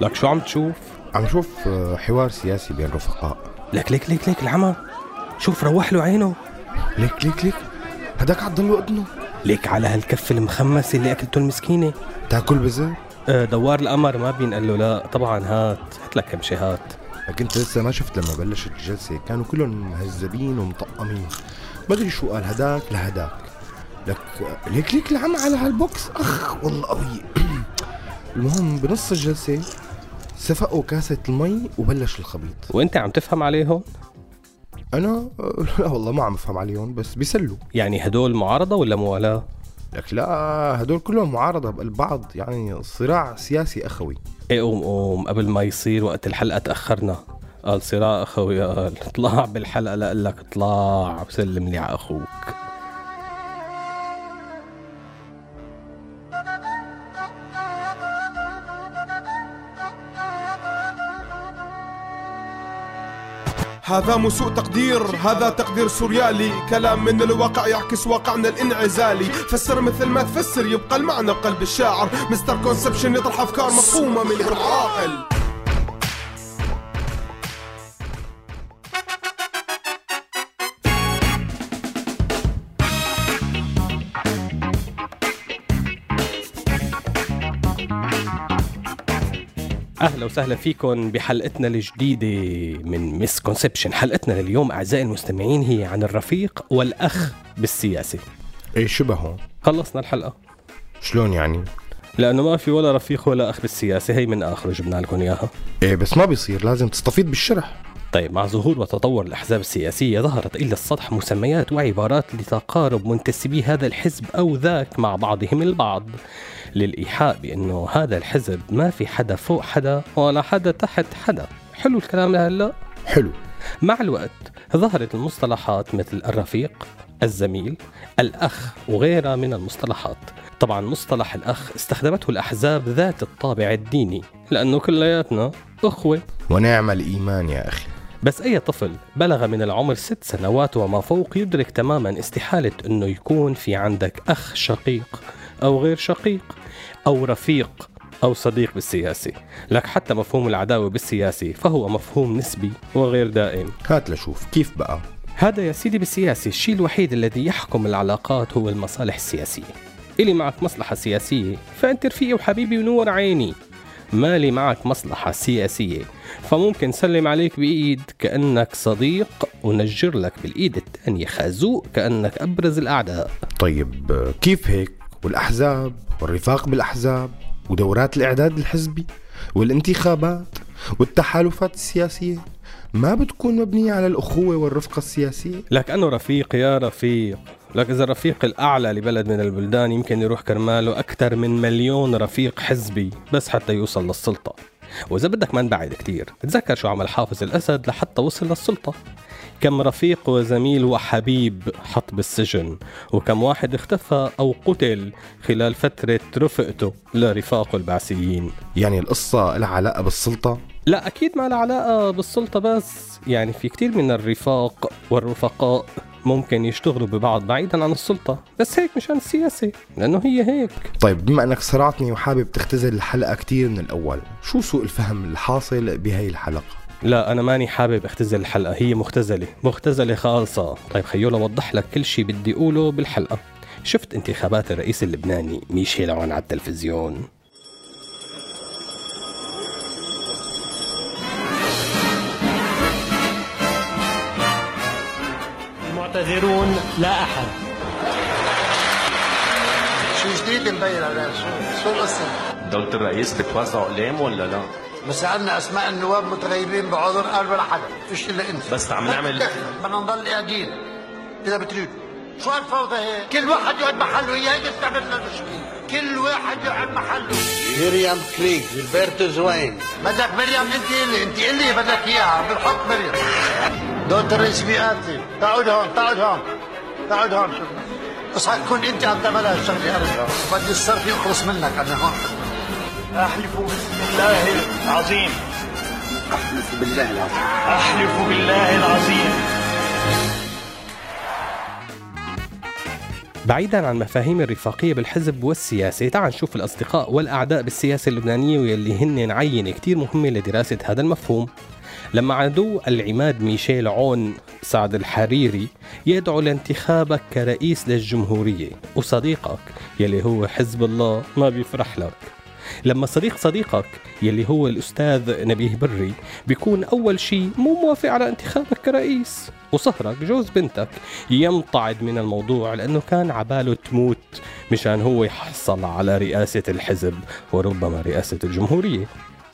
لك شو عم تشوف؟ عم شوف آه، حوار سياسي بين رفقاء. لك ليك ليك ليك العمى. شوف روح له عينه. ليك ليك ليك هداك عضله اذنه ليك على هالكف المخمس اللي أكلته المسكينة. تاكل بزر؟ آه دوار القمر ما بينقل له. لا طبعا هات. هات لك كم شي هات. لك انت لسه ما شفت لما بلشت الجلسة. كانوا كلهم مهذبين ومطقمين. ما أدري شو قال هداك؟ لهداك لك ليك ليك العم على هالبوكس؟ أخ والله قوي المهم بنص الجلسة سفقوا كاسة المي وبلش الخبيط. وأنت عم تفهم عليهم؟ أنا؟ لا والله ما عم أفهم عليهم بس بيسلوا. يعني هدول معارضة ولا موالاة؟ لك. لا هدول كلهم معارضة بقلب بعض يعني صراع سياسي أخوي. إيه قوم قوم. قبل ما يصير وقت الحلقة تأخرنا قال صراع أخوي قال اطلع بالحلقة لقول لك اطلع وسلم لي على أخوك. هذا مو سوء تقدير هذا تقدير سوريالي. كلام من الواقع يعكس واقعنا الانعزالي. فسر مثل ما تفسر يبقى المعنى بقلب الشاعر. مستر كونسبشن يطرح أفكار مفهومة من غير عاقل أهلا وسهلا فيكم بحلقتنا الجديدة من مس كونسبشن حلقتنا لليوم أعزائي المستمعين هي عن الرفيق والأخ بالسياسة. إيه شبهه خلصنا الحلقة. شلون يعني؟ لأنه ما في ولا رفيق ولا أخ بالسياسة. هي من آخر جبنا لكم إياها. إيه بس ما بيصير لازم تستفيد بالشرح. طيب مع ظهور وتطور الأحزاب السياسية ظهرت إلى السطح مسميات وعبارات لتقارب منتسبي هذا الحزب أو ذاك مع بعضهم البعض للإيحاء بأنه هذا الحزب ما في حدا فوق حدا ولا حدا تحت حدا. حلو الكلام لهلا حلو. مع الوقت ظهرت المصطلحات مثل الرفيق الزميل الأخ وغيرها من المصطلحات. طبعا مصطلح الأخ استخدمته الأحزاب ذات الطابع الديني لأنه كلياتنا أخوة. ونعم الإيمان يا أخي. بس أي طفل بلغ من العمر ست سنوات وما فوق يدرك تماما استحالة أنه يكون في عندك أخ شقيق أو غير شقيق أو رفيق أو صديق بالسياسي. لك حتى مفهوم العداوة بالسياسي فهو مفهوم نسبي وغير دائم. هات لشوف كيف بقى؟ هذا يا سيدي بالسياسي الشيء الوحيد الذي يحكم العلاقات هو المصالح السياسية. إلي معك مصلحة سياسية فأنت رفيقي وحبيبي ونور عيني. مالي معك مصلحة سياسية. فممكن سلم عليك بإيد كأنك صديق ونجر لك بالإيد الثانية خازوق كأنك أبرز الأعداء. طيب كيف هيك؟ والأحزاب والرفاق بالأحزاب ودورات الإعداد الحزبي والانتخابات والتحالفات السياسية ما بتكون مبنية على الأخوة والرفقة السياسية؟ لك أنه رفيق يا رفيق. لك إذا الرفيق الأعلى لبلد من البلدان يمكن يروح كرماله أكثر من مليون رفيق حزبي بس حتى يوصل للسلطة. وإذا بدك ما نبعد كتير تذكر شو عمل حافظ الأسد لحتى وصل للسلطة. كم رفيق وزميل وحبيب حط بالسجن وكم واحد اختفى أو قتل خلال فترة رفقته لرفاقه البعثيين. يعني القصة لها علاقة بالسلطة؟ لا أكيد ما لها علاقة بالسلطة بس يعني في كتير من الرفاق والرفقاء ممكن يشتغلوا ببعض بعيدا عن السلطة. بس هيك مشان السياسة لأنه هي هيك. طيب بما أنك صرعتني وحابب تختزل الحلقة كتير من الأول شو سوء الفهم الحاصل بهي الحلقة؟ لا أنا ماني حابب اختزل الحلقة هي مختزلة. مختزلة خالصة. طيب خيولا وضح لك كل شي بدي أقوله بالحلقة. شفت انتخابات الرئيس اللبناني ميشيل عون على التلفزيون؟ المعتذرون لا أحد. شو جديد مبين على شو شو القصة؟ دولة الرئيس بتوزع اقلام ولا لا؟ بس سألنا أسماء النواب متغيبين بعذر قال ولا حدا فيش إلا أنت؟ بس عم نعمل- بدنا نضل قاعدين. إذا بتريد. شو هالفوضى هيك؟ كل واحد يقعد محله هي هيك بتعمل لنا المشكلة كل واحد يقعد محله. ميريام كريك جilberto زوين. بدك مريم أنت اللي أنت اللي بدك إياها. بالحق مريم الرئيس بيقاتل تعود هون تعود هون تعود هون شوف بس حتكون انت عم تعملها الشغله ارجع بدي الصرف يخلص منك. أنا هون. أحلف بسم الله العظيم. أحلف بالله العظيم. أحلف بالله العظيم. بعيدا عن مفاهيم الرفاقية بالحزب والسياسة تعال نشوف الأصدقاء والأعداء بالسياسة اللبنانية واللي هن عينة كتير مهمة لدراسة هذا المفهوم. لما عدو العماد ميشيل عون سعد الحريري يدعو لانتخابك كرئيس للجمهورية وصديقك يلي هو حزب الله ما بيفرح لك. لما صديق صديقك يلي هو الأستاذ نبيه بري بيكون أول شيء مو موافق على انتخابك كرئيس وصهرك جوز بنتك يمتعض من الموضوع لأنه كان عباله تموت مشان هو يحصل على رئاسة الحزب وربما رئاسة الجمهورية.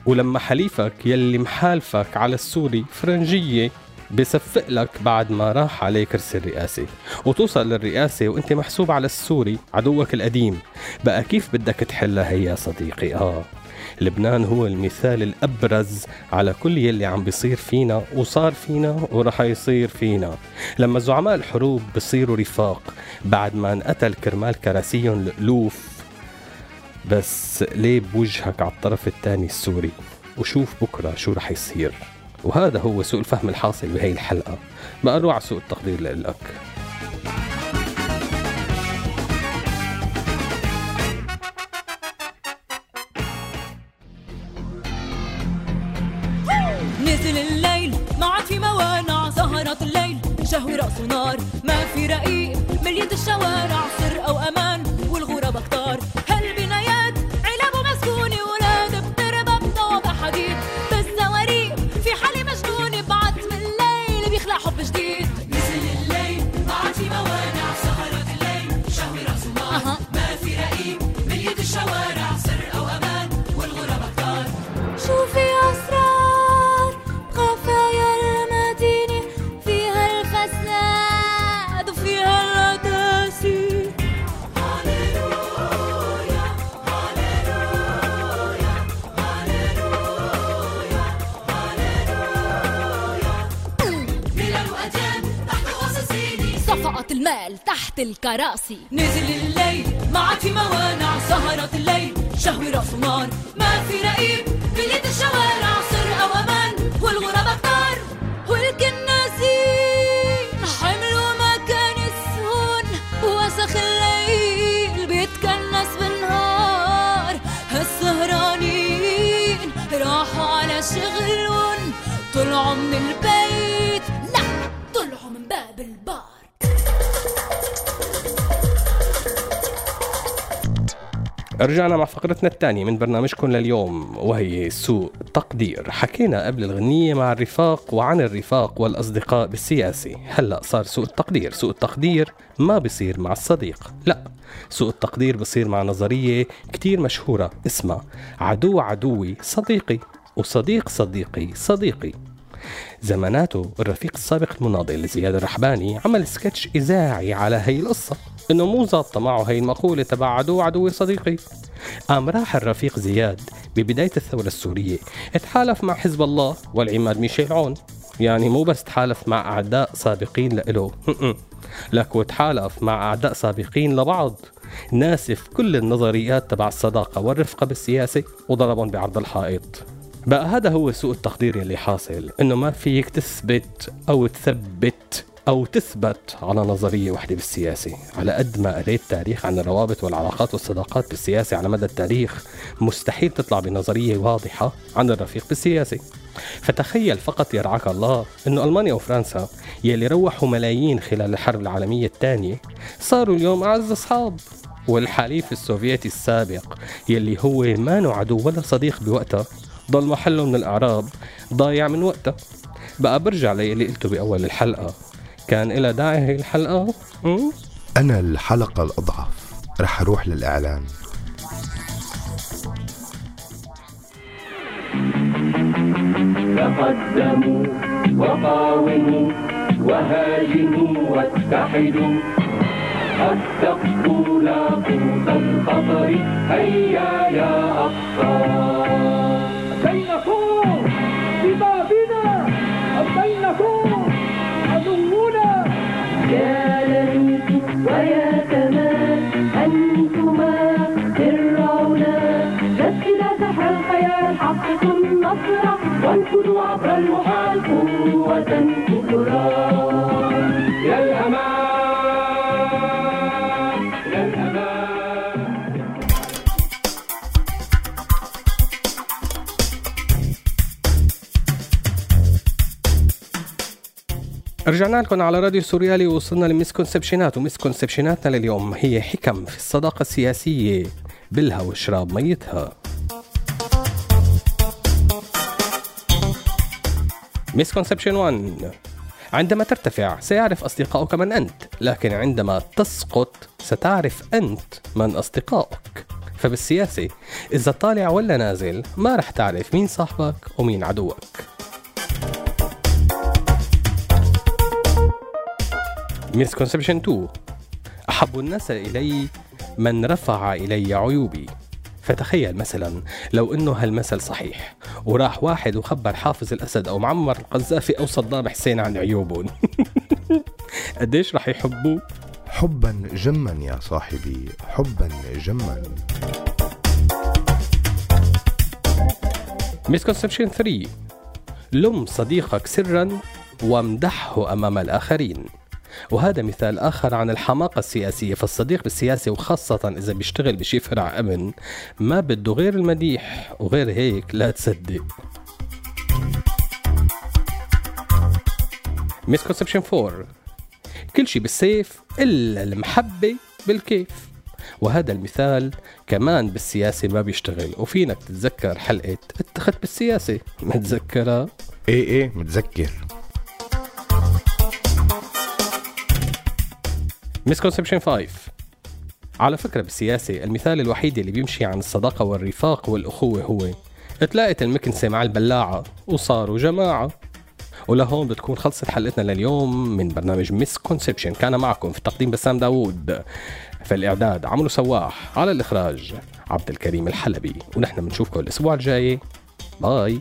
ولما حليفك يلي محالفك على السوري فرنجية بصفق لك بعد ما راح عليه كرسي الرئاسة. وتوصل للرئاسة وانت محسوب على السوري عدوك القديم. بقى كيف بدك تحلها هي يا صديقي؟ آه لبنان هو المثال الأبرز على كل يلي عم بيصير فينا وصار فينا ورح يصير فينا. لما زعماء الحروب بصيروا رفاق بعد ما انقتل كرمال كراسيهم الألوف بس ليه بوجهك على الطرف الثاني السوري وشوف بكرة شو رح يصير. وهذا هو سوء الفهم الحاصل بهي الحلقة. بقى روح سوء التقدير لك نزل الليل ما عاد في موانع سهرات الليل شهوي رأسه نار. ما في رقيق مليت الشوارع سر أو الكراسي. نزل الليل ما عاد في موانع سهرات الليل. رأسه نار ما في رقيب بليت الشوارع سر أو أمان. والغربة كتار والكناسين حملوا مكان السهون وسخ الليل. بيتكنس بالنهار هالسهرانين. راحوا على شغلهم طلعوا من البيت. رجعنا مع فقرتنا الثانية من برنامجكم لليوم وهي سوء تقدير. حكينا قبل الغنية مع الرفاق وعن الرفاق والأصدقاء بالسياسة. هلأ صار سوء التقدير. سوء التقدير ما بصير مع الصديق. لا سوء التقدير بصير مع نظرية كتير مشهورة اسمها عدو عدوي صديقي وصديق صديقي صديقي. زماناته الرفيق السابق المناضل زياد الرحباني عمل سكتش إذاعي على هي القصة إنه مو ظابطة معه هي المقولة تبع عدو عدوي صديقي. قام راح الرفيق زياد ببداية الثورة السورية اتحالف مع حزب الله والعماد ميشيل عون. يعني مو بس تحالف مع أعداء سابقين لإله لك وتحالف مع أعداء سابقين لبعض. ناسف كل النظريات تبع الصداقة والرفقة بالسياسة وضربهم بعرض الحائط. بقى هذا هو سوء التقدير يلي حاصل إنه ما فيك تثبت أو تثبت أو تثبت على نظرية وحدة بالسياسة على قد ما قريت تاريخ عن الروابط والعلاقات والصداقات بالسياسة على مدى التاريخ مستحيل تطلع بنظرية واضحة عن الرفيق بالسياسة. فتخيل فقط يرعاك الله إنه ألمانيا وفرنسا يلي روحوا ملايين خلال الحرب العالمية الثانية صاروا اليوم أعز أصحاب. والحليف السوفيتي السابق يلي هو ما عدو ولا صديق بوقتها ضل محله من الأعراب ضايع من وقتها بقى برجع للي قلته بأول الحلقة. كان إلها داعي هي الحلقة؟ م? أنا الحلقة الأضعف. رح أروح للإعلان. تقدموا وقاوموا وهاجموا واتحدوا. السقف لاقوس الخطر هيا يا أبطال يا ليت ويا رجعنا لكم على راديو سوريالي ووصلنا لمسكونسبشنات ومسكونسبشناتنا لليوم هي حكم في الصداقة السياسية بلها واشرب ميتها. misconception 1 عندما ترتفع سيعرف أصدقائك من أنت لكن عندما تسقط ستعرف أنت من أصدقائك فبالسياسة إذا طالع ولا نازل ما رح تعرف مين صاحبك ومين عدوك. misconception 2 أحب الناس إلي من رفع إلي عيوبي. فتخيل مثلا لو إنه هالمثل صحيح وراح واحد وخبر حافظ الأسد أو معمر القذافي أو صدام حسين عن عيوبهم. قديش رح يحبوه؟ حبا جما يا صاحبي حبا جما. misconception 3 لم صديقك سرا وامدحه أمام الآخرين. وهذا مثال آخر عن الحماقة السياسية. فالصديق بالسياسة وخاصة إذا بيشتغل بشي فرع أمن ما بده غير المديح وغير هيك لا تصدق. مسكونسبشن 4 كل شي بالسيف إلا المحبة بالكيف. وهذا المثال كمان بالسياسة ما بيشتغل. وفينك تتذكر حلقة اتخذت بالسياسة؟ متذكرها؟ إيه إيه متذكر. misconception 5 على فكرة بالسياسة المثال الوحيد اللي بيمشي عن الصداقة والرفاق والأخوة هو تلاقت المكنسة مع البلاعة. وصاروا جماعة. ولهون بتكون خلصت حلقتنا لليوم من برنامج misconception كان معكم في التقديم بسام داوود. في الإعداد عمرو سواح. على الإخراج عبد الكريم الحلبي. ونحن بنشوفكم الأسبوع الجاي. باي.